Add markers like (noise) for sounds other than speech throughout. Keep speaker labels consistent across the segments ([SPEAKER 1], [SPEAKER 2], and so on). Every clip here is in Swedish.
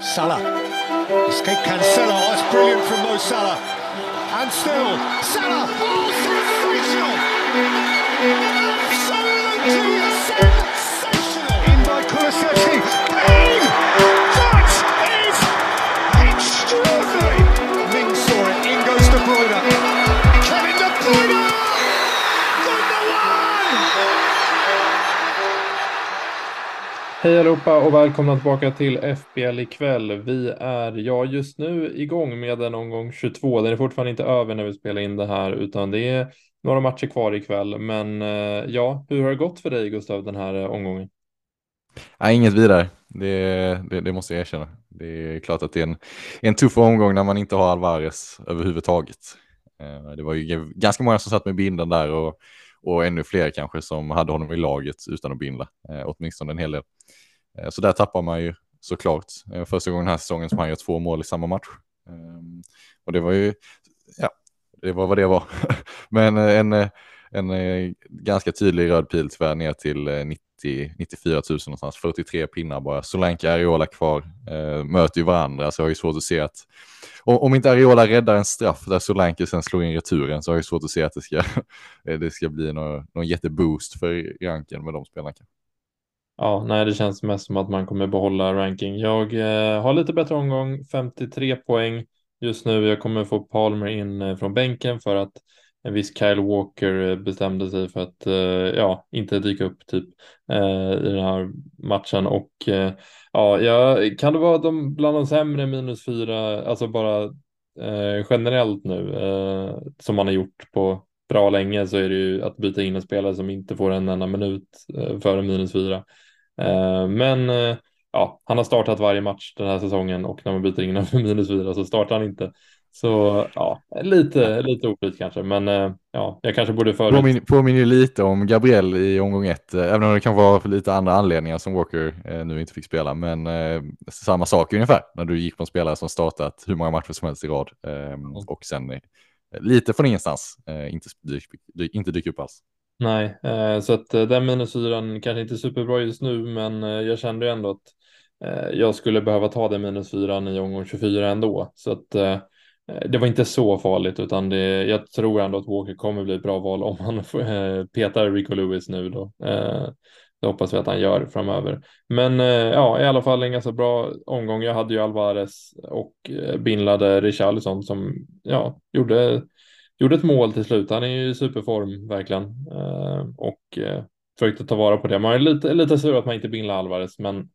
[SPEAKER 1] Salah. Escape Cancelo. Oh, it's brilliant from Mo Salah. And still, Salah. Oh, sensational!
[SPEAKER 2] Hej allihopa och välkomna tillbaka till FBL ikväll. Vi är, ja just nu igång med en omgång 22. Den är fortfarande inte över när vi spelar in det här utan det är några matcher kvar ikväll. Men eh, ja, hur har det gått för dig Gustav den här eh, omgången?
[SPEAKER 3] Nej, inget vidare. Det, det, det, måste jag erkänna. Det är klart att det är en, en tuff omgång när man inte har Alvarez överhuvudtaget. Eh, det var ju ganska många som satt med binden där och, och ännu fler kanske som hade honom i laget utan att binda, eh, åtminstone en hel del. Eh, så där tappar man ju såklart. Eh, första gången den här säsongen som han gör två mål i samma match. Ehm, och det var ju, ja, det var vad det var. (laughs) Men eh, en, eh, en ganska tydlig röd pil tyvärr ner till 90, 94 000 någonstans, 43 pinnar bara. Solanke och Ariola kvar, eh, möter ju varandra så jag har ju svårt att se att om inte Ariola räddar en straff där Solanke sen slår in returen så har jag svårt att se att det ska, (laughs) eh, det ska bli någon, någon jätteboost för ranken med de spelarna.
[SPEAKER 2] Ja, nej, det känns mest som att man kommer behålla ranking. Jag eh, har lite bättre omgång, 53 poäng just nu. Jag kommer få Palmer in eh, från bänken för att en viss Kyle Walker eh, bestämde sig för att eh, ja, inte dyka upp typ eh, i den här matchen och eh, ja, jag, kan det vara de bland de sämre minus fyra, alltså bara eh, generellt nu eh, som man har gjort på bra länge så är det ju att byta in en spelare som inte får en enda minut före minus fyra. Eh, men eh, ja, han har startat varje match den här säsongen och när man byter in för minus fyra så startar han inte. Så ja, lite, lite oflyt kanske, men eh, ja, jag kanske borde förut.
[SPEAKER 3] Påminner påmin lite om Gabriel i omgång ett, även om det kan vara för lite andra anledningar som Walker eh, nu inte fick spela. Men eh, samma sak ungefär när du gick på en spelare som startat hur många matcher som helst i rad eh, och sen eh, lite från ingenstans inte, dyk, dyk, inte dyka upp alls.
[SPEAKER 2] Nej, eh, så att eh, den minusyran kanske inte är superbra just nu, men eh, jag kände ju ändå att jag skulle behöva ta den minusyran i omgång 24 ändå. Så att Eh, det var inte så farligt, utan det, jag tror ändå att Walker kommer bli ett bra val om han eh, petar Rico Lewis nu då. Eh, det hoppas vi att han gör framöver. Men ja, i alla fall en ganska bra omgång. Jag hade ju Alvarez och bindlade Richarlison som ja, gjorde gjorde ett mål till slut. Han är ju i superform verkligen och försökte ta vara på det. Man är lite, lite sur att man inte bindlar Alvarez, men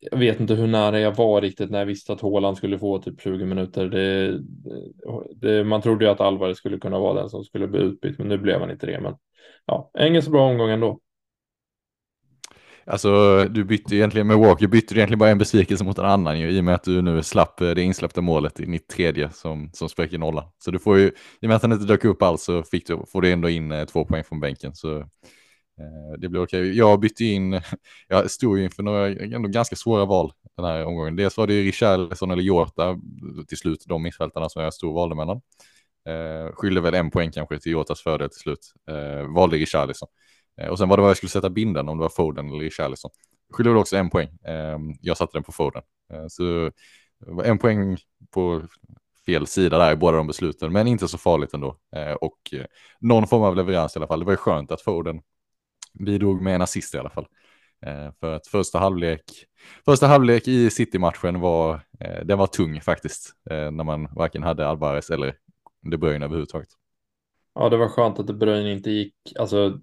[SPEAKER 2] jag vet inte hur nära jag var riktigt när jag visste att Håland skulle få typ 20 minuter. Det, det, man trodde ju att Alvarez skulle kunna vara den som skulle bli utbytt, men nu blev han inte det. Men ja, ingen så bra omgång ändå.
[SPEAKER 3] Alltså du bytte egentligen med Walker, bytte du egentligen bara en besvikelse mot en annan ju, i och med att du nu slapp eh, det insläppta målet i mitt tredje som, som spräcker nollan. Så du får ju, i och med att han inte dök upp alls så fick du, får du ändå in eh, två poäng från bänken. Så Eh, det blir okej. Okay. Jag bytte in, (laughs) jag stod ju inför några ändå ganska svåra val den här omgången. Dels var det Richarlison eller Jota till slut, de mittfältarna som jag stod valde mellan. Eh, skyllde väl en poäng kanske till Jotas fördel till slut. Eh, valde Richarlison. Eh, och sen var det vad jag skulle sätta binden, om det var Foden eller Richarlison. väl också en poäng. Eh, jag satte den på Foden. Eh, så var en poäng på fel sida där i båda de besluten, men inte så farligt ändå. Eh, och eh, någon form av leverans i alla fall. Det var ju skönt att Foden bidrog med en assist i alla fall. Eh, för att första halvlek, första halvlek i City-matchen var, eh, den var tung faktiskt, eh, när man varken hade Alvarez eller De Bruyne överhuvudtaget.
[SPEAKER 2] Ja, det var skönt att De Bruyne inte gick, alltså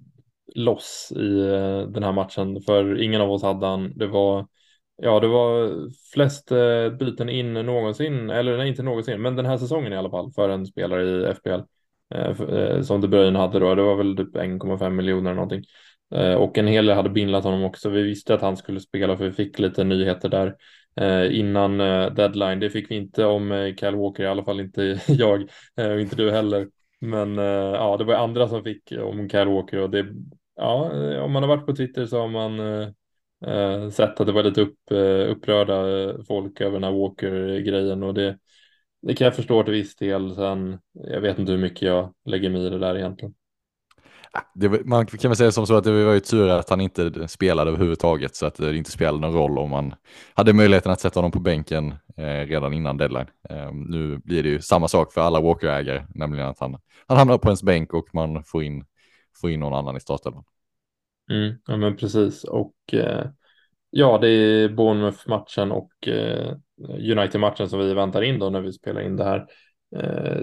[SPEAKER 2] loss i den här matchen för ingen av oss hade han. Det var Ja, det var flest byten in någonsin, eller nej, inte någonsin, men den här säsongen i alla fall för en spelare i FPL som De Bruyne hade då. Det var väl typ 1,5 miljoner någonting Eh, och en hel del hade bindlat honom också. Vi visste att han skulle spela för vi fick lite nyheter där eh, innan eh, deadline. Det fick vi inte om Kyle Walker, i alla fall inte (laughs) jag och inte du heller. Men ja, det var andra som fick om Kyle Walker och det ja, om man har varit på Twitter så har man eh, sett att det var lite upp, upprörda folk över den här Walker-grejen och det, det kan jag förstå till viss del. Sen, jag vet inte hur mycket jag lägger mig i det där egentligen.
[SPEAKER 3] Det, man kan väl säga som så att det var ju tur att han inte spelade överhuvudtaget så att det inte spelade någon roll om man hade möjligheten att sätta honom på bänken eh, redan innan deadline. Eh, nu blir det ju samma sak för alla Walker-ägare, nämligen att han, han hamnar på ens bänk och man får in, får in någon annan i startelvan.
[SPEAKER 2] Mm, ja men precis och eh, ja det är Bournemouth-matchen och eh, United-matchen som vi väntar in då när vi spelar in det här. Eh,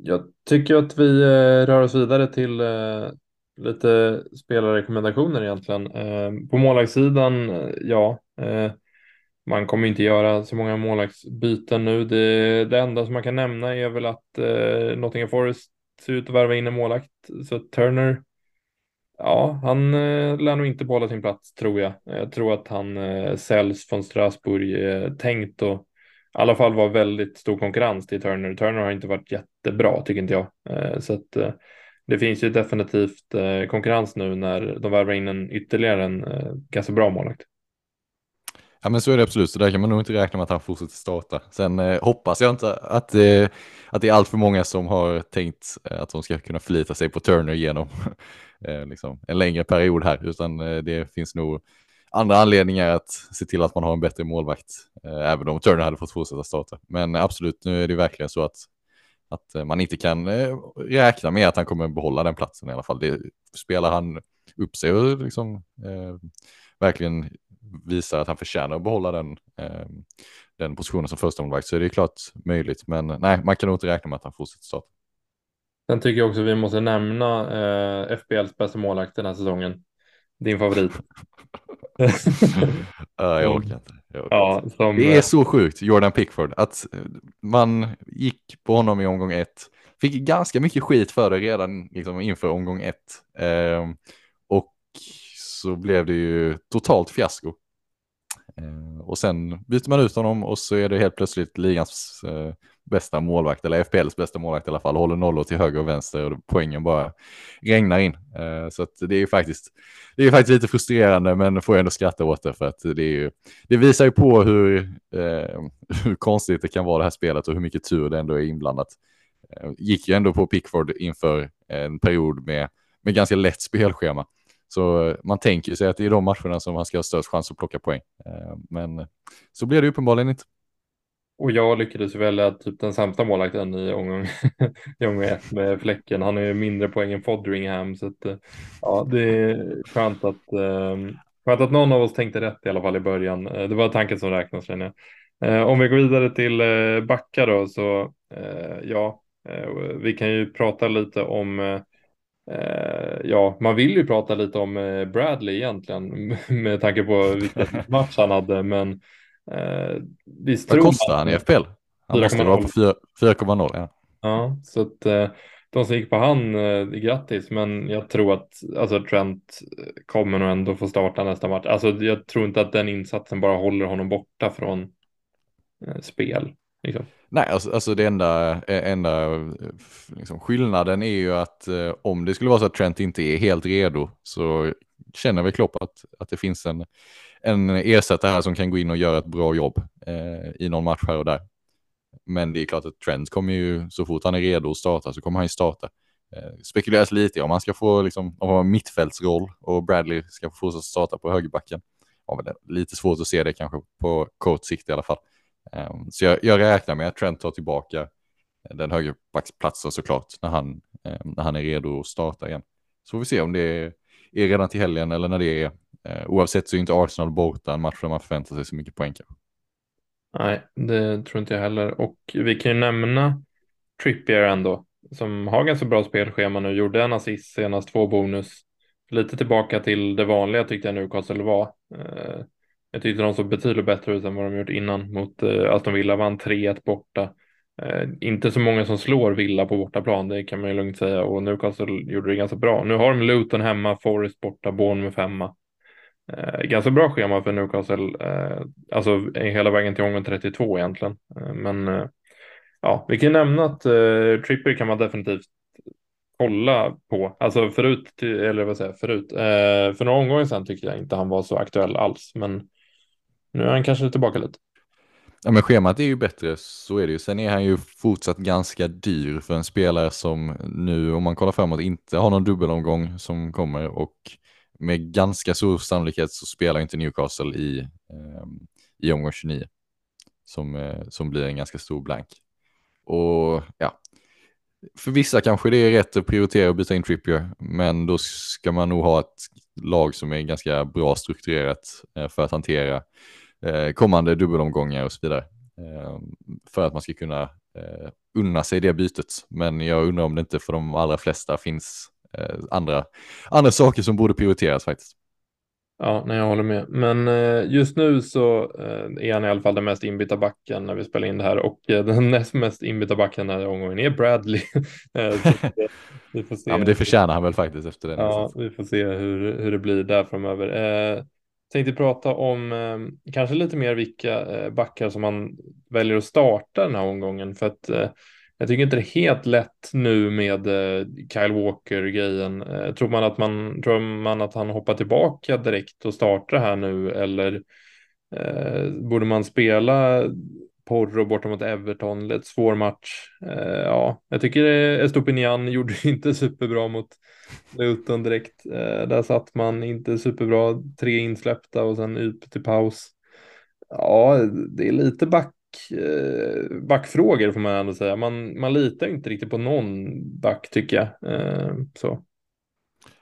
[SPEAKER 2] jag tycker att vi eh, rör oss vidare till eh, lite spelarrekommendationer egentligen. Eh, på målvaktssidan, ja, man kommer inte göra så många målvaktsbyten nu. Det, det enda som man kan nämna är väl att Nottingham Forest ser ut att värva in en målvakt. Så Turner, ja, han lär nog inte behålla sin plats tror jag. Jag tror att han säljs från Strasbourg tänkt att i alla fall var väldigt stor konkurrens till Turner. Turner har inte varit jättebra tycker inte jag. Eh, så att eh, det finns ju definitivt eh, konkurrens nu när de värvar in en ytterligare en ganska bra målvakt.
[SPEAKER 3] Ja men så är det absolut, så där kan man nog inte räkna med att han fortsätter starta. Sen eh, hoppas jag inte att, eh, att det är allt för många som har tänkt att de ska kunna förlita sig på Turner genom (laughs) eh, liksom en längre period här, utan det finns nog andra anledningar att se till att man har en bättre målvakt, även om Turner hade fått fortsätta starta. Men absolut, nu är det verkligen så att, att eh, man inte kan eh, räkna med att han kommer behålla den platsen i alla fall. Det, spelar han upp sig och liksom, eh, verkligen visar att han förtjänar att behålla den, eh, den positionen som första målvakt så är det klart möjligt. Men nej, man kan nog inte räkna med att han fortsätter starta.
[SPEAKER 2] Sen tycker jag också vi måste nämna eh, FBLs bästa målvakt den här säsongen. Din favorit. (laughs) (laughs)
[SPEAKER 3] jag orkar inte. Jag orkar ja, inte. Som, det är så sjukt, Jordan Pickford, att man gick på honom i omgång ett. Fick ganska mycket skit för det redan liksom, inför omgång ett. Eh, och så blev det ju totalt fiasko. Eh, och sen byter man ut honom och så är det helt plötsligt ligans eh, bästa målvakt, eller FPLs bästa målvakt i alla fall, håller nollor till höger och vänster och poängen bara regnar in. Eh, så att det är ju faktiskt, det är faktiskt lite frustrerande, men får jag ändå skratta åt det för att det, är ju, det visar ju på hur, eh, hur konstigt det kan vara det här spelet och hur mycket tur det ändå är inblandat. Eh, gick ju ändå på Pickford inför en period med, med ganska lätt spelschema. Så man tänker sig att det är de matcherna som man ska ha störst chans att plocka poäng. Men så blir det uppenbarligen inte.
[SPEAKER 2] Och jag lyckades välja typ den sämsta målvakten i omgång, (laughs) i omgång ett med Fläcken. Han har ju mindre poäng än Fodringham så att, eh, ja, det är skönt att, um, skönt att någon av oss tänkte rätt i alla fall i början. Eh, det var tanken som räknas känner jag. Uh, om vi går vidare till Backa då så ja, vi kan ju prata lite om ja, man vill ju prata lite om Bradley egentligen (laughs) med tanke på vilken (laughs) match han hade, men
[SPEAKER 3] Eh, Vad kostar han i FPL? Han måste vara på 4,0. Ja.
[SPEAKER 2] ja, så att eh, de som gick på han, eh, grattis, men jag tror att alltså, Trent kommer nog ändå få starta nästa match. Alltså, jag tror inte att den insatsen bara håller honom borta från eh, spel. Liksom.
[SPEAKER 3] Nej, alltså, alltså det enda, eh, enda liksom, skillnaden är ju att eh, om det skulle vara så att Trent inte är helt redo så känner vi Klopp att, att det finns en, en ersättare här som kan gå in och göra ett bra jobb eh, i någon match här och där. Men det är klart att Trent kommer ju, så fort han är redo att starta så kommer han ju starta. Eh, spekuleras lite om han ska få liksom, om han mittfältsroll och Bradley ska få fortsätta starta på högerbacken. Ja, men lite svårt att se det kanske på kort sikt i alla fall. Ehm, så jag, jag räknar med att Trent tar tillbaka den högerbacksplatsen såklart när han, ehm, när han är redo att starta igen. Så får vi se om det är, är redan till helgen eller när det är ehm, oavsett så är inte Arsenal borta en match där man förväntar sig så mycket poäng.
[SPEAKER 2] Nej, det tror inte jag heller. Och vi kan ju nämna Trippier ändå, som har ganska bra spelschema nu. Gjorde en assist senast, två bonus. Lite tillbaka till det vanliga tyckte jag Newcastle var. Jag tyckte de såg betydligt bättre ut än vad de gjort innan mot eh, Aston Villa. Vann 3-1 borta. Eh, inte så många som slår Villa på bortaplan, det kan man ju lugnt säga. Och Newcastle gjorde det ganska bra. Nu har de Luton hemma, Forest borta, Bournemouth hemma. Eh, ganska bra schema för Newcastle, eh, alltså eh, hela vägen till omgång 32 egentligen. Eh, men eh, ja, vi kan nämna att eh, Tripper kan man definitivt kolla på. Alltså förut, eller vad säger jag, förut, eh, för några omgångar sedan tyckte jag inte han var så aktuell alls, men nu är han kanske tillbaka lite.
[SPEAKER 3] Ja men schemat är ju bättre, så är det ju. Sen är han ju fortsatt ganska dyr för en spelare som nu, om man kollar framåt, inte har någon dubbelomgång som kommer och med ganska stor sannolikhet så spelar inte Newcastle i, eh, i omgång 29. Som, eh, som blir en ganska stor blank. Och ja, för vissa kanske det är rätt att prioritera att byta in Trippier, men då ska man nog ha ett lag som är ganska bra strukturerat eh, för att hantera eh, kommande dubbelomgångar och så vidare. Eh, för att man ska kunna unna sig det bytet. Men jag undrar om det inte för de allra flesta finns andra, andra saker som borde prioriteras faktiskt.
[SPEAKER 2] Ja, nej, jag håller med. Men eh, just nu så eh, är han i alla fall den mest inbytta backen när vi spelar in det här och eh, den näst mest inbytta backen den här omgången är Bradley. (laughs)
[SPEAKER 3] vi får se. Ja, men det förtjänar han väl faktiskt efter den.
[SPEAKER 2] Ja, vi får se hur, hur det blir där framöver. Tänkte prata om eh, kanske lite mer vilka eh, backar som man väljer att starta den här omgången för att eh, jag tycker inte det är helt lätt nu med eh, Kyle Walker-grejen. Eh, tror, man att man, tror man att han hoppar tillbaka direkt och startar här nu eller eh, borde man spela Porro borta mot Everton? Ett svår match. Eh, ja, jag tycker eh, Estopinian (laughs) gjorde inte superbra mot Luton direkt. Eh, där satt man inte superbra. Tre insläppta och sen ut till paus. Ja, det är lite back Eh, backfrågor får man ändå säga. Man, man litar inte riktigt på någon back tycker jag. Eh, så.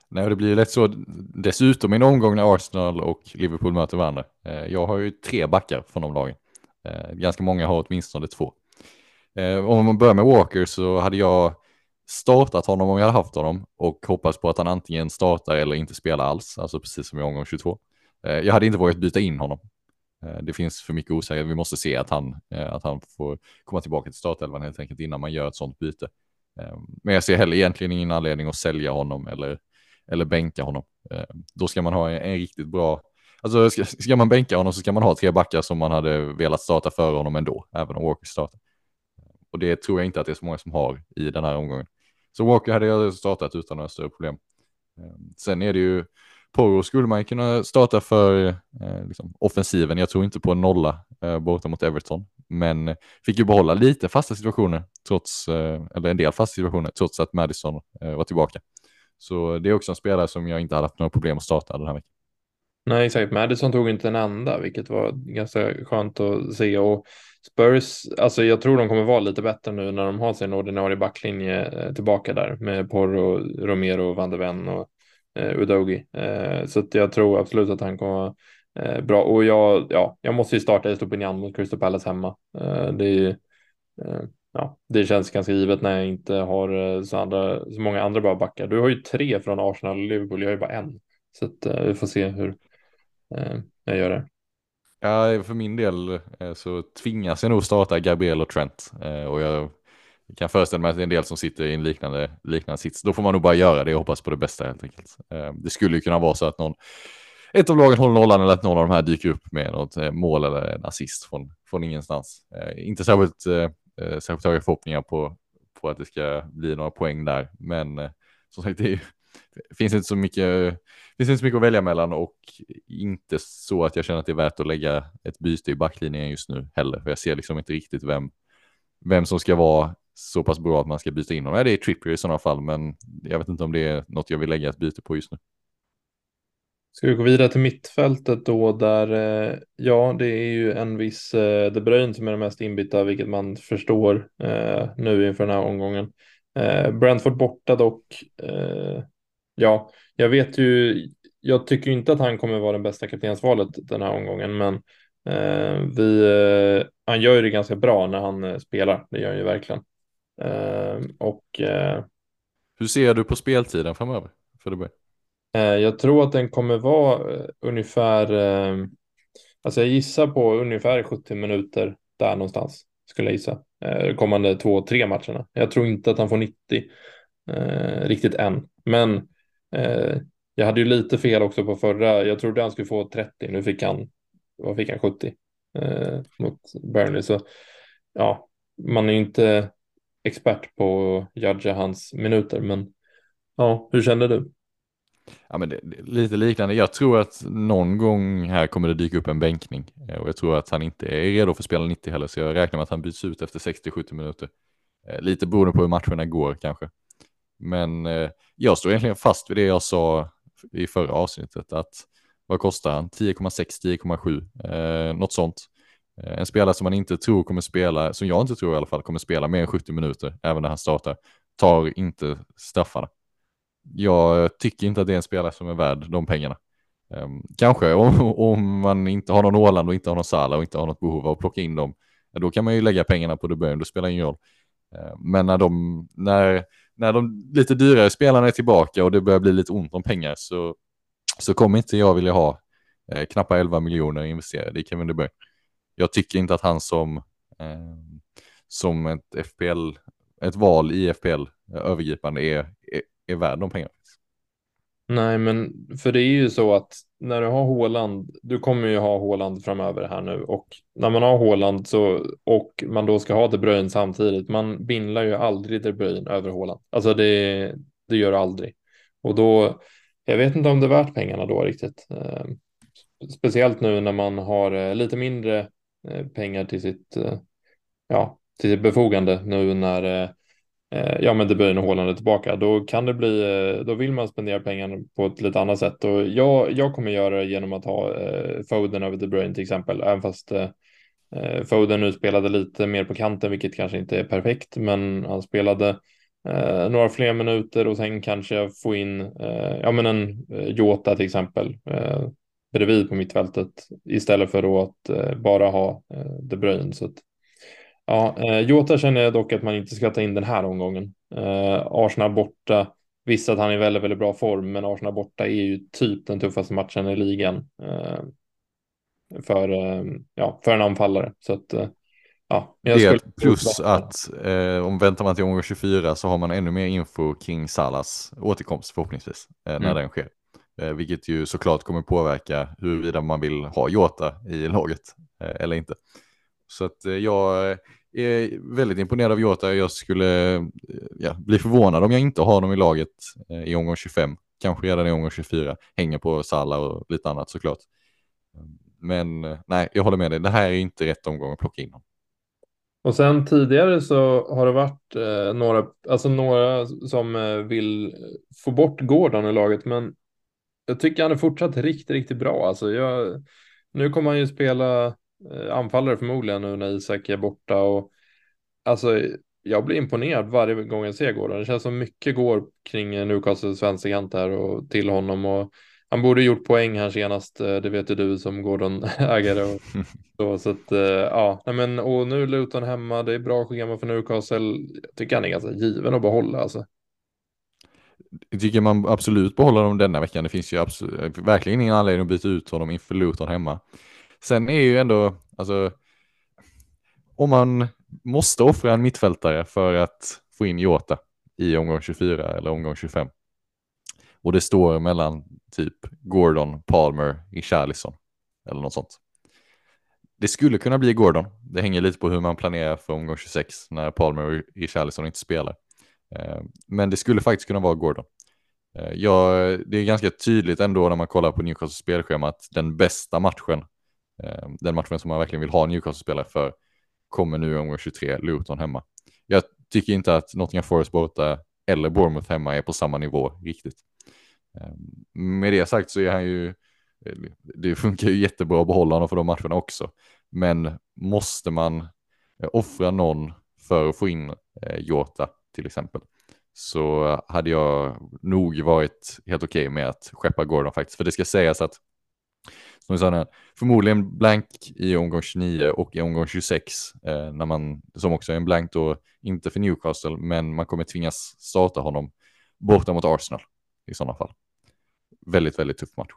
[SPEAKER 3] Nej, det blir ju lätt så dessutom i en omgång när Arsenal och Liverpool möter varandra. Eh, jag har ju tre backar från de lagen. Eh, ganska många har åtminstone två. Eh, om man börjar med Walker så hade jag startat honom om jag hade haft honom och hoppats på att han antingen startar eller inte spelar alls, alltså precis som i omgång 22. Eh, jag hade inte vågat byta in honom det finns för mycket osäkerhet. Vi måste se att han, att han får komma tillbaka till startelvan helt enkelt innan man gör ett sådant byte. Men jag ser heller egentligen ingen anledning att sälja honom eller, eller bänka honom. Då ska man ha en, en riktigt bra, alltså ska, ska, man bänka honom så ska man ha tre backar som man hade velat starta före honom ändå, även om Walker startar. Och det tror jag inte att det är så många som har i den här omgången. Så Walker hade jag startat utan några större problem. Ehm, sen är det ju, Porro skulle man kunna starta för eh, liksom, offensiven. Jag tror inte på en nolla eh, borta mot Everton, men fick ju behålla lite fasta situationer, trots, eh, eller en del fasta situationer, trots att Madison eh, var tillbaka. Så det är också en spelare som jag inte hade haft några problem att starta den här veckan.
[SPEAKER 2] Nej, exakt. Madison tog inte en enda, vilket var ganska skönt att se. Och Spurs, alltså jag tror de kommer vara lite bättre nu när de har sin ordinarie backlinje eh, tillbaka där med Porro, Romero, Van de Ven och eh, Udogi. Eh, så att jag tror absolut att han kommer vara eh, bra. Och jag, ja, jag måste ju starta Estopinian mot Crystal Palace hemma. Eh, det, är, eh, ja, det känns ganska givet när jag inte har eh, så, andra, så många andra bra backar. Du har ju tre från Arsenal och Liverpool, jag har ju bara en. Så att, eh, vi får se hur Eh, jag gör det.
[SPEAKER 3] Ja, för min del eh, så tvingas jag nog starta Gabriel och Trent. Eh, och jag kan föreställa mig att det är en del som sitter i en liknande, liknande sits. Då får man nog bara göra det och hoppas på det bästa helt enkelt. Eh, det skulle ju kunna vara så att någon, ett av lagen håller nollan eller att någon av de här dyker upp med något eh, mål eller en assist från, från ingenstans. Eh, inte särskilt, särskilt höga förhoppningar på, på att det ska bli några poäng där, men som sagt, det, är, ju finns inte så mycket finns inte så mycket att välja mellan och inte så att jag känner att det är värt att lägga ett byte i backlinjen just nu heller. För jag ser liksom inte riktigt vem, vem som ska vara så pass bra att man ska byta in honom. Ja, det är Trippier i sådana fall, men jag vet inte om det är något jag vill lägga ett byte på just nu.
[SPEAKER 2] Ska vi gå vidare till mittfältet då där, eh, ja, det är ju en viss eh, De Bruyne som är den mest inbytta, vilket man förstår eh, nu inför den här omgången. Eh, Brentford borta dock, eh, ja, jag vet ju, jag tycker inte att han kommer vara den bästa kaptensvalet den här omgången, men eh, vi, eh, han gör ju det ganska bra när han eh, spelar, det gör han ju verkligen. Ehm, och eh,
[SPEAKER 3] hur ser du på speltiden framöver för det
[SPEAKER 2] eh, Jag tror att den kommer vara eh, ungefär, alltså jag gissar på ungefär 70 minuter där någonstans skulle jag gissa. kommande två, tre matcherna. Jag tror inte att han får 90 riktigt än, men Eh, jag hade ju lite fel också på förra. Jag trodde han skulle få 30. Nu fick han, vad fick han, 70 eh, mot Burnley. Så ja, man är ju inte expert på att judga hans minuter, men ja, hur kände du?
[SPEAKER 3] Ja, men det, det, lite liknande. Jag tror att någon gång här kommer det dyka upp en bänkning. Eh, och jag tror att han inte är redo för att spela 90 heller. Så jag räknar med att han byts ut efter 60-70 minuter. Lite beroende på hur matcherna går kanske. Men eh, jag står egentligen fast vid det jag sa i förra avsnittet. Att vad kostar han? 10,6, 10,7. Eh, något sånt. Eh, en spelare som man inte tror kommer spela, som jag inte tror i alla fall, kommer spela mer än 70 minuter, även när han startar, tar inte straffarna jag tycker inte att det är en spelare som är värd de pengarna. Um, kanske om, om, man inte har någon Åland och inte har någon Sala och inte har något behov av att plocka in dem, då kan man ju lägga pengarna på De Bruyne, då spelar ingen roll. Uh, men när de, när, när de lite dyrare spelarna är tillbaka och det börjar bli lite ont om pengar så, så kommer inte jag vilja ha eh, knappa 11 miljoner investerade i Kevin De Bruyne. Jag tycker inte att han som, eh, som ett FPL, ett val i FPL eh, övergripande är, är, är värd de pengarna.
[SPEAKER 2] Nej, men för det är ju så att när du har Håland, du kommer ju ha Håland framöver här nu och när man har Håland så och man då ska ha De Bruyne samtidigt, man bindlar ju aldrig De Bruyne över Håland. Alltså det, det gör du aldrig. Och då, jag vet inte om det är värt pengarna då riktigt. Ehm, speciellt nu när man har eh, lite mindre eh, pengar till sitt, eh, ja, till sitt befogande nu när Eh, Eh, ja men De Bruyne och Haaland är tillbaka, då kan det bli, eh, då vill man spendera pengarna på ett lite annat sätt. Och jag, jag kommer göra det genom att ha eh, Foden över De Bruyne till exempel, även fast eh, eh, Foden nu spelade lite mer på kanten, vilket kanske inte är perfekt, men han spelade eh, några fler minuter och sen kanske få in, eh, ja men en eh, Jota till exempel, eh, bredvid på mittfältet istället för att bara ha De Bruyne. Så att, Ja, eh, Jota känner jag dock att man inte ska ta in den här omgången. Eh, Arsenal borta. Visst att han är i väldigt, väldigt bra form, men Arsenal borta är ju typ den tuffaste matchen i ligan. Eh, för, eh, ja, för en anfallare. Så att, eh, ja.
[SPEAKER 3] Det plus att eh, om väntar man till omgång 24 så har man ännu mer info kring Salas återkomst förhoppningsvis när mm. den sker. vilket ju såklart kommer påverka huruvida man vill ha Jota i laget eller inte. Så att jag är väldigt imponerad av Jota. Jag skulle eh, ja, bli förvånad om jag inte har honom i laget eh, i omgång 25. Kanske redan i omgång 24. Hänger på Salla och lite annat såklart. Men eh, nej, jag håller med dig. Det här är inte rätt omgång att plocka in honom.
[SPEAKER 2] Och sen tidigare så har det varit eh, några, alltså några som eh, vill få bort Gordon i laget, men jag tycker han är fortsatt riktigt, riktigt bra. Alltså jag, nu kommer han ju spela anfallare förmodligen nu när Isak är borta och alltså jag blir imponerad varje gång jag ser Gordon. Det känns som mycket går kring Newcastles vänsterkant här och till honom och han borde gjort poäng här senast. Eh, det vet ju du som Gordon-ägare. Och (laughs) så, så att, eh, ja, men och nu Luton hemma. Det är bra schema för Newcastle. Jag tycker han är ganska given att behålla alltså.
[SPEAKER 3] Jag tycker man absolut behåller dem denna veckan. Det finns ju absolut, verkligen ingen anledning att byta ut honom inför Luton hemma. Sen är ju ändå, alltså, om man måste offra en mittfältare för att få in Jota i omgång 24 eller omgång 25 och det står mellan typ Gordon, Palmer, Richarlison eller något sånt. Det skulle kunna bli Gordon. Det hänger lite på hur man planerar för omgång 26 när Palmer och Richarlison inte spelar. Eh, men det skulle faktiskt kunna vara Gordon. Eh, ja, det är ganska tydligt ändå när man kollar på Newcastles spelschema att den bästa matchen Ehm, den matchen som man verkligen vill ha Newcastle-spelare för kommer nu i omgång 23, Luton hemma. Jag tycker inte att Nottingham Forest borta eller Bournemouth hemma är på samma nivå riktigt. Eh, med det sagt så är han ju, det funkar ju jättebra att behålla honom för de matcherna också. Men måste man eh, offra någon för att få in eh, Jota till exempel så hade jag nog varit helt okej okay med att skeppa Gordon faktiskt. För det ska sägas att som vi sa förmodligen blank i omgång 29 och i omgång 26, eh, när man, som också är en blank då, inte för Newcastle, men man kommer tvingas starta honom borta mot Arsenal i sådana fall. Väldigt, väldigt tuff match.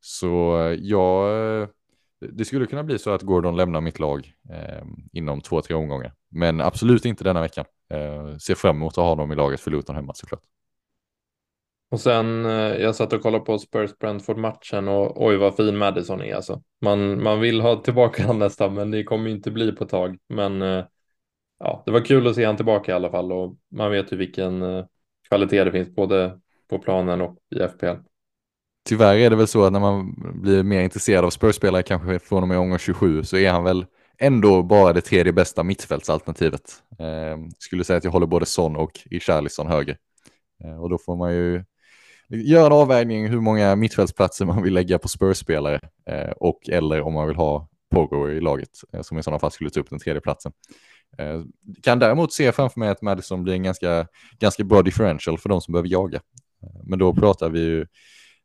[SPEAKER 3] Så eh, ja, eh, det skulle kunna bli så att Gordon lämnar mitt lag eh, inom två, tre omgångar. Men absolut inte denna veckan. Eh, ser fram emot att ha honom i laget för Luton hemma såklart.
[SPEAKER 2] Och sen, eh, jag satt och kollade på Spurs Brentford-matchen och oj vad fin Madison är alltså. Man, man vill ha tillbaka han nästan, men det kommer inte bli på ett tag. Men eh, ja, det var kul att se han tillbaka i alla fall och man vet ju vilken eh, kvalitet det finns både på planen och i FPL.
[SPEAKER 3] Tyvärr är det väl så att när man blir mer intresserad av Spurs-spelare kanske från och med omgång 27 så är han väl ändå bara det tredje bästa mittfältsalternativet. Eh, skulle säga att jag håller både Son och Richarlison höger. Eh, och då får man ju göra en avvägning hur många mittfältsplatser man vill lägga på Spurs-spelare eh, och eller om man vill ha Pogo i laget eh, som i sådana fall skulle ta upp den tredje platsen. Eh, kan däremot se framför mig att Madison blir en ganska, ganska bra differential för de som behöver jaga. Eh, men då pratar vi ju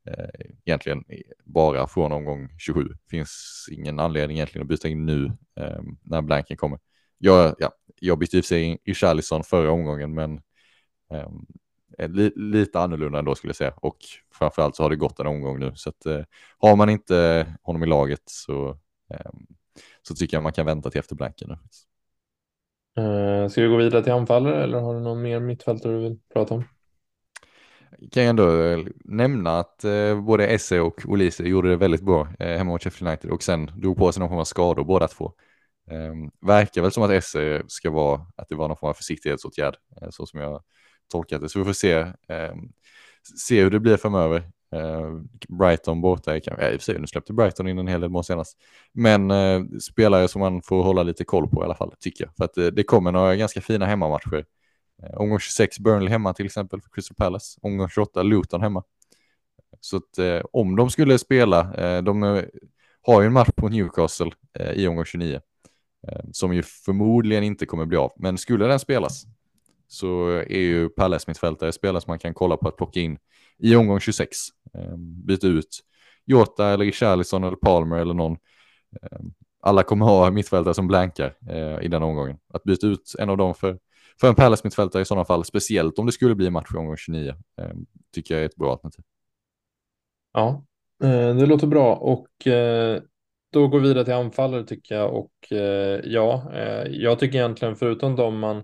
[SPEAKER 3] eh, egentligen bara från omgång 27. Finns ingen anledning egentligen att byta in nu eh, när blanken kommer. Jag, ja, jag bytte i och för sig in i Charlison förra omgången, men eh, lite annorlunda ändå skulle jag säga. Och framförallt så har det gått en omgång nu, så att eh, har man inte honom i laget så, ehm, så tycker jag man kan vänta till efter blanken.
[SPEAKER 2] Uh, ska vi gå vidare till anfallare eller har du någon mer mittfältare du vill prata om?
[SPEAKER 3] kan jag ändå eh, nämna att eh, både Esse och Olise gjorde det väldigt bra eh, hemma mot Sheffield United och sen drog på sig någon form av skador båda två. Eh, verkar väl som att Esse ska vara, att det var någon form av försiktighetsåtgärd, eh, så som jag tolkat det. Så vi får se, eh, se hur det blir framöver. Eh, Brighton borta, är kanske, ja, i och för sig, nu släppte Brighton in en hel del mål senast. Men eh, spelare som man får hålla lite koll på i alla fall, tycker jag. För att eh, det kommer några ganska fina hemmamatcher Eh, omgång 26 Burnley hemma till exempel för Crystal Palace. Omgång 28 Luton hemma. Så att eh, om de skulle spela, eh, de eh, har ju en match på Newcastle eh, i omgång 29. Eh, som ju förmodligen inte kommer bli av. Men skulle den spelas så är ju Palles mittfältare spelare som man kan kolla på att plocka in i omgång 26. Ehm, byta ut Jota eller Richarlison eller Palmer eller någon. Ehm, alla kommer ha mittfältare som blankar eh, i den omgången. Att byta ut en av dem för för en Palles mittfältare i sådana fall, speciellt om det skulle bli match i omgång 29, ehm, tycker jag är ett bra alternativ.
[SPEAKER 2] Ja, eh, det låter bra och eh, då går vi vidare till anfallare tycker jag och ja, jag tycker egentligen förutom de man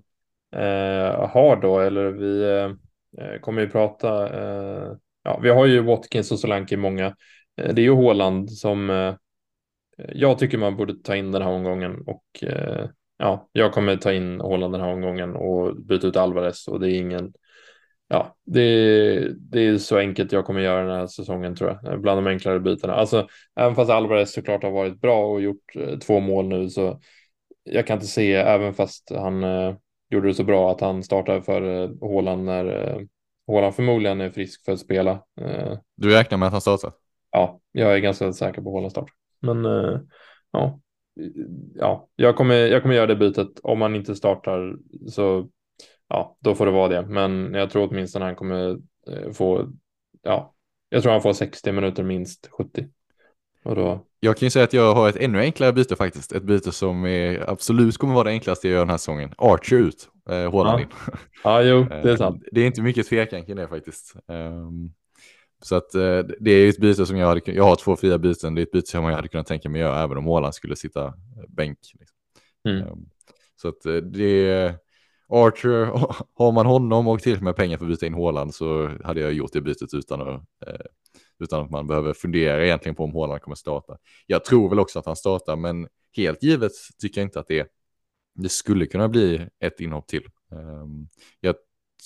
[SPEAKER 2] Eh, har då, eller vi eh, eh, kommer ju prata, ja, vi har ju Watkins och Solanke i många. Det är ju Håland som jag tycker man borde ta in den här omgången och ja, jag kommer ta in Håland den här omgången och byta ut Alvarez och det är ingen Ja, det, det är så enkelt jag kommer göra den här säsongen tror jag. Bland de enklare bytena. Alltså, även fast Alvarez såklart har varit bra och gjort två mål nu så jag kan inte se, även fast han eh, gjorde det så bra, att han startar för eh, Håland när eh, Håland förmodligen är frisk för att spela. Eh,
[SPEAKER 3] du räknar med att han startar?
[SPEAKER 2] Ja, jag är ganska säker på Håland start. Men eh, ja, ja, jag kommer, jag kommer göra det bytet. Om man inte startar så ja, då får det vara det. Men jag tror åtminstone han kommer eh, få, ja, jag tror han får 60 minuter minst 70. Och då...
[SPEAKER 3] Jag kan ju säga att jag har ett ännu enklare byte faktiskt. Ett byte som är, absolut kommer vara det enklaste jag gör den här säsongen. Archer ut, eh, Håland
[SPEAKER 2] ja. in. ja, jo, (laughs) det är sant.
[SPEAKER 3] det är inte mycket tvekan kring det faktiskt. Um, så att eh, det är ett byte som jag hade, jag har två fria byten, det är ett byte som jag hade kunnat tänka mig göra även om Åland skulle sitta eh, bänk. Liksom. Mm. Um, så att eh, det Archer, (laughs) har man honom och till med pengar för att byta in Håland så hade jag gjort det bytet utan att, eh, utan att man behöver fundera egentligen på om Håland kommer starta. Jag tror väl också att han startar, men helt givet tycker jag inte att det, det skulle kunna bli ett inhopp till. Ehm, jag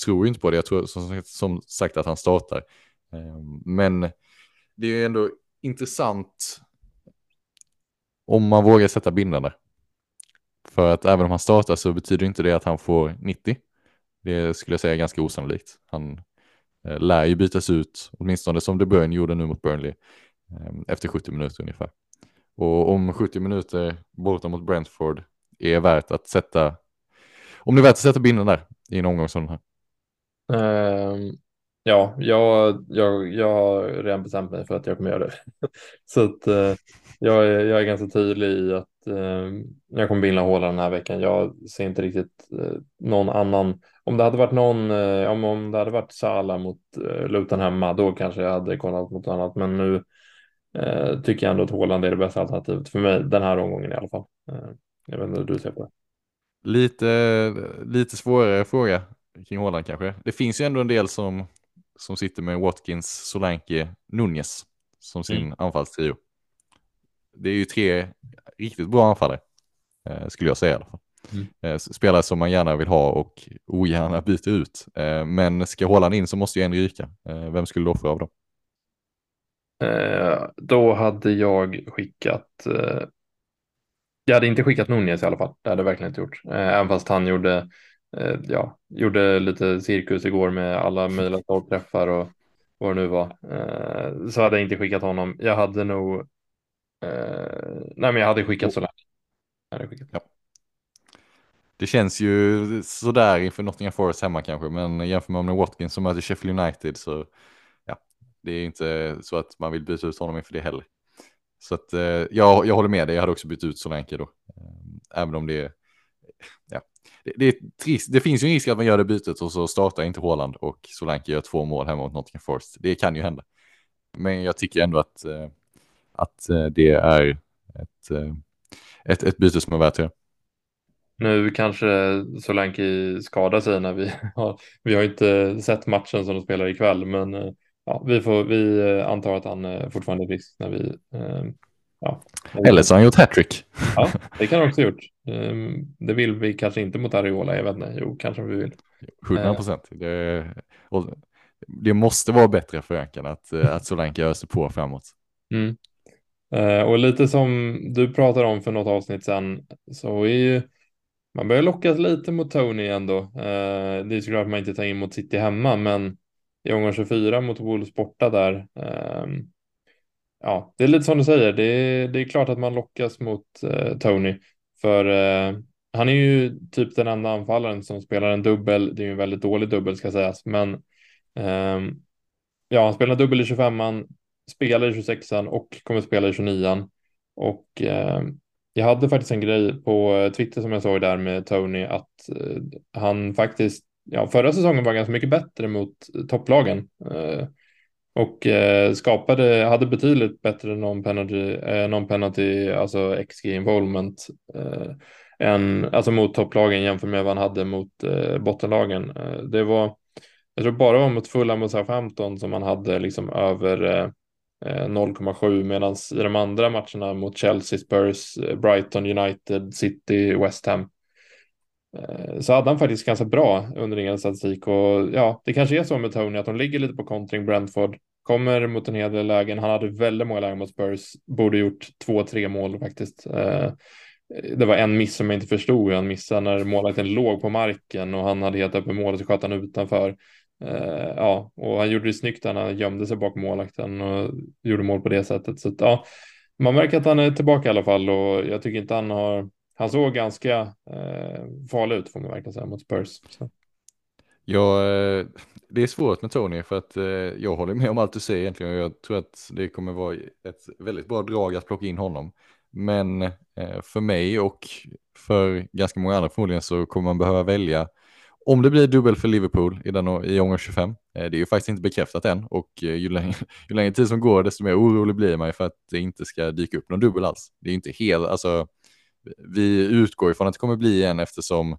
[SPEAKER 3] tror inte på det, jag tror som, som sagt att han startar. Ehm, men det är ändå intressant om man vågar sätta bindande. För att även om han startar så betyder inte det att han får 90. Det skulle jag säga är ganska osannolikt. Han Eh, lär ju bytas ut, åtminstone som De Bruyne gjorde nu mot Burnley, eh, efter 70 minuter ungefär. Och om 70 minuter borta mot Brentford är värt att sätta, om det är värt att sätta binden där i en omgång som den här.
[SPEAKER 2] Um, Ja, jag, jag, jag har redan bestämt mig för att jag kommer göra det. (laughs) Så att uh, jag, är, jag är ganska tydlig i att eh, jag kommer binda håla den här veckan. Jag ser inte riktigt eh, någon annan. Om det hade varit någon, eh, om, om det hade varit Sala mot eh, Luton hemma, då kanske jag hade kollat mot annat. Men nu eh, tycker jag ändå att Håland är det bästa alternativet för mig den här omgången i alla fall. Eh, jag vet inte hur du ser på det.
[SPEAKER 3] Lite, lite svårare fråga kring Håland kanske. Det finns ju ändå en del som som sitter med Watkins, Solanke, Nunez som sin mm. anfallstrio. Det är ju tre riktigt bra anfallare, eh, skulle jag säga i alla fall. Mm. Spelare som man gärna vill ha och ogärna byter ut. Men ska Håland in så måste ju en ryka. Vem skulle du offra av dem?
[SPEAKER 2] Då hade jag skickat jag hade inte skickat Nunez i alla fall. Det hade jag verkligen inte gjort. Även fast han gjorde, ja, gjorde lite cirkus igår med alla möjliga stolpträffar och vad det nu var. Så hade jag inte skickat honom. Jag hade nog nej, men jag hade skickat så länge. Ja.
[SPEAKER 3] Det känns ju sådär inför Nottingham Forest hemma kanske, men jämför man med Watkins som möter Sheffield United så ja, det är inte så att man vill byta ut honom inför det heller. Så att uh, jag, jag håller med dig, jag hade också bytt ut Solanke då. Uh, även om det är, ja, det, det, är trist. det finns ju en risk att man gör det bytet och så startar inte Håland och Solanke gör två mål hemma mot Nottingham Forest. Det kan ju hända. Men jag tycker ändå att att eh, det är ett, eh, ett, ett byte som är värt det.
[SPEAKER 2] Nu kanske Solanke skadar sig när vi (laughs) har, vi har inte sett matchen som de spelar ikväll, men eh, ja, vi, får, vi antar att han fortfarande är frisk när vi
[SPEAKER 3] Ja. Eller så har han gjort hattrick.
[SPEAKER 2] Ja, (laughs) det kan han också ha gjort. Det vill vi kanske inte mot Ariola, jag vet inte. Jo, kanske vi vill.
[SPEAKER 3] 100 procent. Det, det, måste vara bättre för Önkan att, att Solanke sig på framåt.
[SPEAKER 2] Mm. Eh, och lite som du pratade om för något avsnitt sen så är ju man börjar lockas lite mot Tony ändå. Eh, det är såklart att man inte tar in mot City hemma, men i omgång 24 mot Wolves borta där. Ehm, ja, det är lite som du säger. Det är, det är klart att man lockas mot eh, Tony, för eh, han är ju typ den enda anfallaren som spelar en dubbel. Det är ju en väldigt dålig dubbel ska sägas, men ehm, ja, han spelar dubbel i 25an, spelar i 26an och kommer spela i 29an. Och eh, jag hade faktiskt en grej på eh, Twitter som jag såg där med Tony att eh, han faktiskt, ja förra säsongen var ganska mycket bättre mot eh, topplagen. Eh, och eh, skapade, hade betydligt bättre non-penalty, eh, non-penalty alltså XG involvement eh, än, alltså mot topplagen jämfört med vad han hade mot eh, bottenlagen. Eh, det var, jag tror bara var mot Fulham och Southampton som man hade liksom över eh, Eh, 0,7 medan i de andra matcherna mot Chelsea, Spurs, eh, Brighton, United, City, West Ham eh, så hade han faktiskt ganska bra underliggande statistik och ja, det kanske är så med Tony att de ligger lite på kontring Brentford, kommer mot en hel del lägen. Han hade väldigt många lägen mot Spurs, borde gjort två, tre mål faktiskt. Det var en miss som jag inte förstod. Han missade när målvakten låg på marken och han hade helt öppet och så sköt han utanför. Uh, ja, och han gjorde det snyggt när han gömde sig bakom målakten och gjorde mål på det sättet. Så att, ja, man märker att han är tillbaka i alla fall och jag tycker inte han har. Han såg ganska uh, farlig ut får man verkligen säga mot Spurs. Så.
[SPEAKER 3] Ja, eh, det är svårt med Tony för att jag håller med om allt du säger egentligen och jag tror att det kommer vara ett väldigt bra drag att plocka in honom. Men för mig och för ganska många andra förmodligen så kommer man behöva välja om det blir dubbel för Liverpool i, den, i omgång 25, eh, det är ju faktiskt inte bekräftat än och eh, ju längre, (laughs) ju längre tid som går desto mer orolig blir man ju för att det inte ska dyka upp någon dubbel alls. Det är inte helt, alltså vi utgår ifrån att det kommer bli en eftersom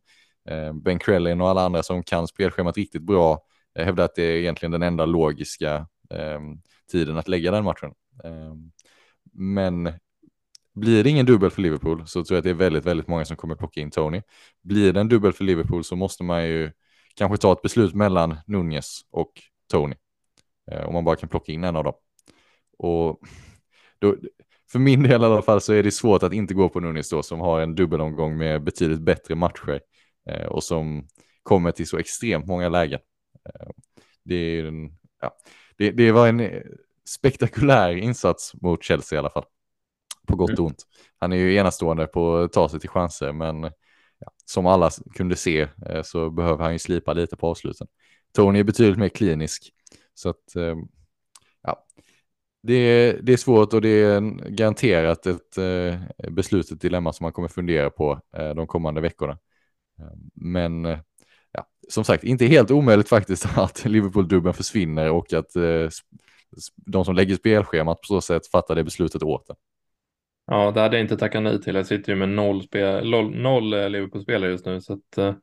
[SPEAKER 3] eh, Ben Krellin och alla andra som kan spelschemat riktigt bra eh, hävdar att det är egentligen den enda logiska eh, tiden att lägga den matchen. Eh, men blir det ingen dubbel för Liverpool så tror jag att det är väldigt, väldigt många som kommer plocka in Tony. Blir det en dubbel för Liverpool så måste man ju kanske ta ett beslut mellan Nunez och Tony. Eh, om man bara kan plocka in en av dem. Och då, för min del i alla fall så är det svårt att inte gå på Nunez då som har en dubbelomgång med betydligt bättre matcher eh, och som kommer till så extremt många lägen. Eh, det, är en, ja, det, det var en eh, spektakulär insats mot Chelsea i alla fall på gott och mm. ont. Han är ju enastående på att ta sig till chanser, men ja, som alla kunde se eh, så behöver han ju slipa lite på avsluten. Tony är betydligt mer klinisk, så att eh, ja, det är, det är svårt och det är garanterat ett eh, beslut, ett dilemma som man kommer fundera på eh, de kommande veckorna. Eh, men ja, som sagt, inte helt omöjligt faktiskt (laughs) att Liverpool-dubben försvinner och att de som lägger spelschemat på så sätt fattar det beslutet åt den.
[SPEAKER 2] Ja, det hade jag inte tackat nej till. Jag sitter ju med noll, spel, noll eh, Liverpool-spelare just nu, så att, eh,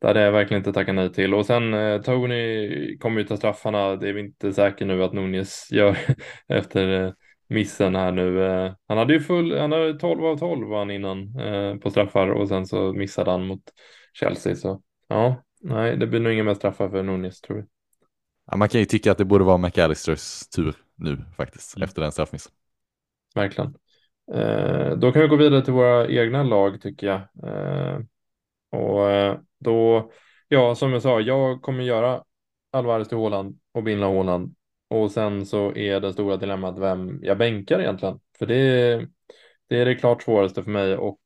[SPEAKER 2] det hade jag verkligen inte tackat nej till. Och sen eh, Tony kommer ju ta straffarna. Det är vi inte säkert nu att Nunez gör (laughs) efter missen här nu. Eh, han hade ju full, han hade 12 av 12 var han innan eh, på straffar och sen så missade han mot Chelsea. Så ja, nej, det blir nog inga mer straffar för Nunes tror jag.
[SPEAKER 3] Ja, man kan ju tycka att det borde vara McAllisters tur nu faktiskt, mm. efter den straffmissen.
[SPEAKER 2] Verkligen. Eh, då kan vi gå vidare till våra egna lag tycker jag. Eh, och eh, då, ja, som jag sa, jag kommer göra Alvarez till Håland och Binla Håland. Och sen så är det stora dilemmat vem jag bänkar egentligen. För det, det är det klart svåraste för mig. Och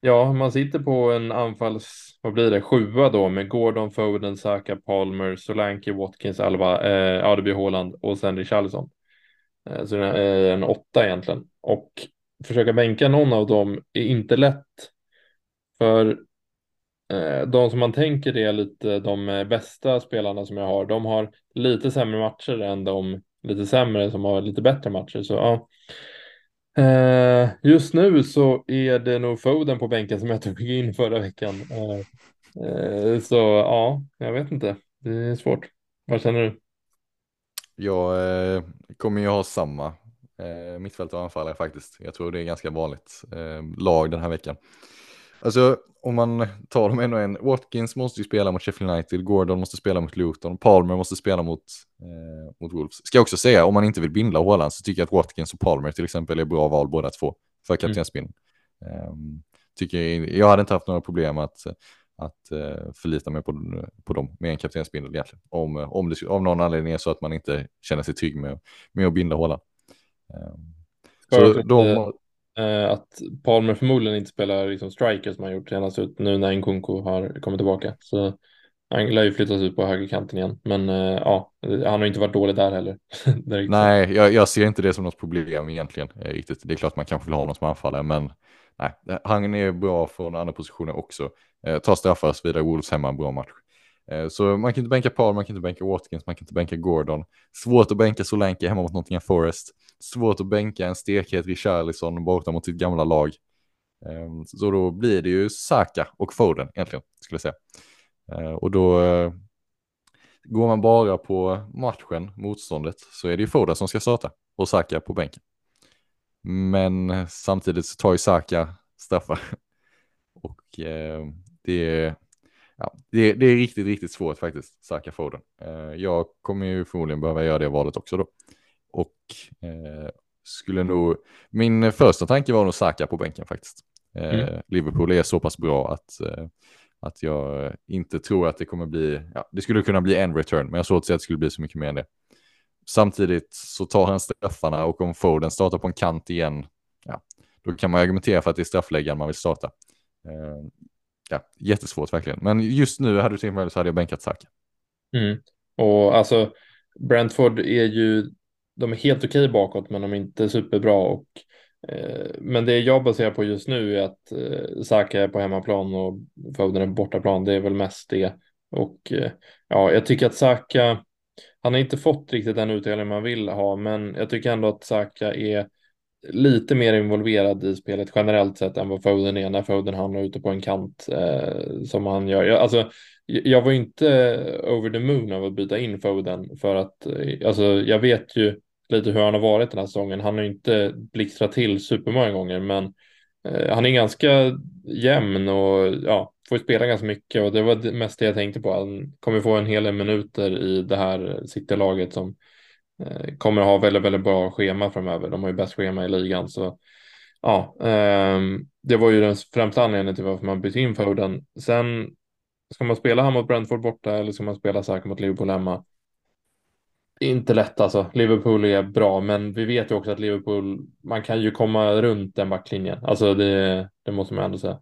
[SPEAKER 2] ja, man sitter på en anfalls, vad blir det, sjua då med Gordon, Foden, Saka, Palmer, Solanke, Watkins, Alva, eh, ja det blir Håland och sen Richarlison. Eh, så det är eh, en åtta egentligen. Och försöka bänka någon av dem är inte lätt. För eh, de som man tänker är lite de bästa spelarna som jag har, de har lite sämre matcher än de lite sämre som har lite bättre matcher. Så ja. Just nu så är det nog Foden på bänken som jag tog in förra veckan. Så ja, jag vet inte. Det är svårt. Vad känner du?
[SPEAKER 3] Jag kommer ju ha samma mittfält och anfallare faktiskt. Jag tror det är ganska vanligt lag den här veckan. Alltså om man tar dem en och en, Watkins måste ju spela mot Sheffield United, Gordon måste spela mot Luton, Palmer måste spela mot, eh, mot Wolves. Ska jag också säga, om man inte vill bindla Håland så tycker jag att Watkins och Palmer till exempel är bra val båda två för kaptensbindning. Mm. Um, tycker jag, jag hade inte haft några problem att, att uh, förlita mig på, på dem med en kaptensbindel egentligen. Om, om det av någon anledning är så att man inte känner sig trygg med, med att binda Håland. Um,
[SPEAKER 2] så de, Eh, att Palmer förmodligen inte spelar liksom striker som han gjort senast ut nu när Nkunku har kommit tillbaka. Så han lär ju flyttas ut på högerkanten igen. Men eh, ja, han har inte varit dålig där heller. (laughs)
[SPEAKER 3] nej, jag, jag, ser inte det som något problem egentligen. Eh, riktigt. Det är klart man kanske vill ha honom som anfallare, men nej, eh, han är bra från andra positioner också. Eh, tar straffar och så vidare, Wolves hemma, bra match. Eh, så man kan inte bänka Paul, man kan inte bänka Watkins, man kan inte bänka Gordon. Svårt att bänka Solanke hemma mot Nottingham Forest. Svårt att bänka en stekhet Richarlison borta mot sitt gamla lag. Eh, så då blir det ju Saka och Foden egentligen, skulle jag säga. Eh, och då eh, går man bara på matchen, motståndet, så är det ju Foden som ska starta och Saka på bänken. Men samtidigt så tar ju Saka straffar. (laughs) Och det är ja, det, det, är riktigt, riktigt svårt faktiskt, Saka Foden. Eh, jag kommer ju förmodligen behöva göra det valet också då. Och eh, skulle nog, min första tanke var nog Saka på bänken faktiskt. Eh, mm. Liverpool är så pass bra att, eh, att jag inte tror att det kommer bli, ja, det skulle kunna bli en return, men jag såg att det skulle bli så mycket mer än det. Samtidigt så tar han straffarna och om Foden startar på en kant igen, ja, då kan man argumentera för att det är straffläggaren man vill starta. Eh, ja, jättesvårt verkligen. Men just nu hade du tänkt mig så hade jag bänkat Saka.
[SPEAKER 2] Mm. Och alltså Brentford är ju, de är helt okej bakåt men de är inte superbra. Och, eh, men det jag baserar på just nu är att eh, Saka är på hemmaplan och Foden är på bortaplan. Det är väl mest det. Och eh, ja, jag tycker att Saka, han har inte fått riktigt den utdelning man vill ha, men jag tycker ändå att Saka är lite mer involverad i spelet generellt sett än vad Foden är när Foden hamnar ute på en kant eh, som han gör. Jag, alltså, jag var inte over the moon av att byta in Foden för att eh, alltså, jag vet ju lite hur han har varit den här säsongen. Han har inte blixtrat till supermånga gånger, men eh, han är ganska jämn och ja, får spela ganska mycket och det var det mest det jag tänkte på. Han kommer få en hel del minuter i det här City-laget som Eh, kommer ha väldigt, väldigt bra schema framöver. De har ju bäst schema i ligan. Så ja, eh, det var ju den främsta anledningen till varför man bytte in Foden. Sen ska man spela här mot Brentford borta eller ska man spela säkert mot Liverpool hemma? Inte lätt alltså. Liverpool är bra, men vi vet ju också att Liverpool, man kan ju komma runt den backlinjen. Alltså det, det måste man ändå säga.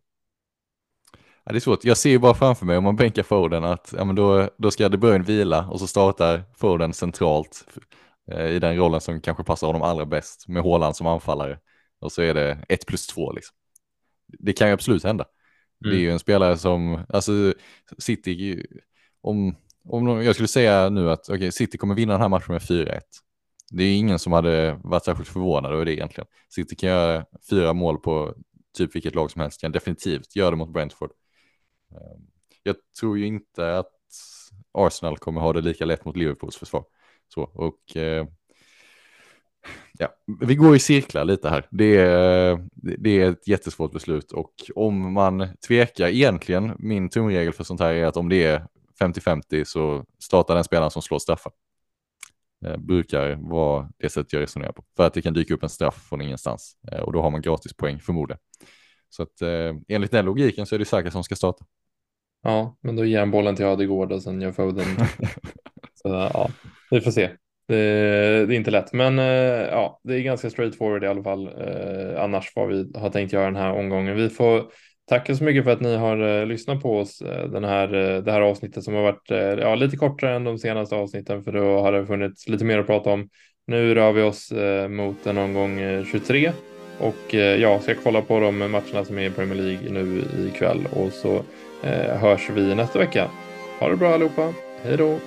[SPEAKER 3] Ja, det är svårt. Jag ser ju bara framför mig om man bänkar Foden att ja, men då, då ska De Bruyne vila och så startar Foden centralt eh, i den rollen som kanske passar honom allra bäst med Håland som anfallare. Och så är det ett plus två liksom. Det kan ju absolut hända. Mm. Det är ju mm. en spelare som, alltså City, om, om jag skulle säga nu att okay, City kommer vinna den här matchen med 4-1. Det är ingen som hade varit särskilt förvånad över det egentligen. City kan göra fyra mål på typ vilket lag som helst, kan definitivt göra det mot Brentford. Ehm, jag tror ju inte att Arsenal kommer ha det lika lätt mot Liverpools försvar. Så, och eh, Ja, vi går i cirklar lite här. Det är, det är ett jättesvårt beslut och om man tvekar, egentligen min tumregel för sånt här är att om det är 50-50 så startar den spelaren som slår straffar. Eh, brukar vara det sätt jag resonerar på. För att det kan dyka upp en straff från ingenstans eh, och då har man gratis poäng förmodligen. Så att eh, enligt den logiken så är det Saka som ska starta.
[SPEAKER 2] Ja, men då ger han bollen till Ödegård och sen gör Foden. (laughs) så ja, vi får se. Det, det, är inte lätt, men eh, ja, det är ganska straightforward i alla fall. Eh, annars vad vi har tänkt göra den här omgången. Vi får tacka så mycket för att ni har eh, lyssnat på oss eh, den här, det här avsnittet som har varit ja, lite kortare än de senaste avsnitten för då har det funnits lite mer att prata om. Nu rör vi oss mot en omgång 23 och jag ska kolla på de matcherna som är i Premier League nu ikväll och så Eh, hörs vi nästa vecka. Ha det bra allihopa. Hej då!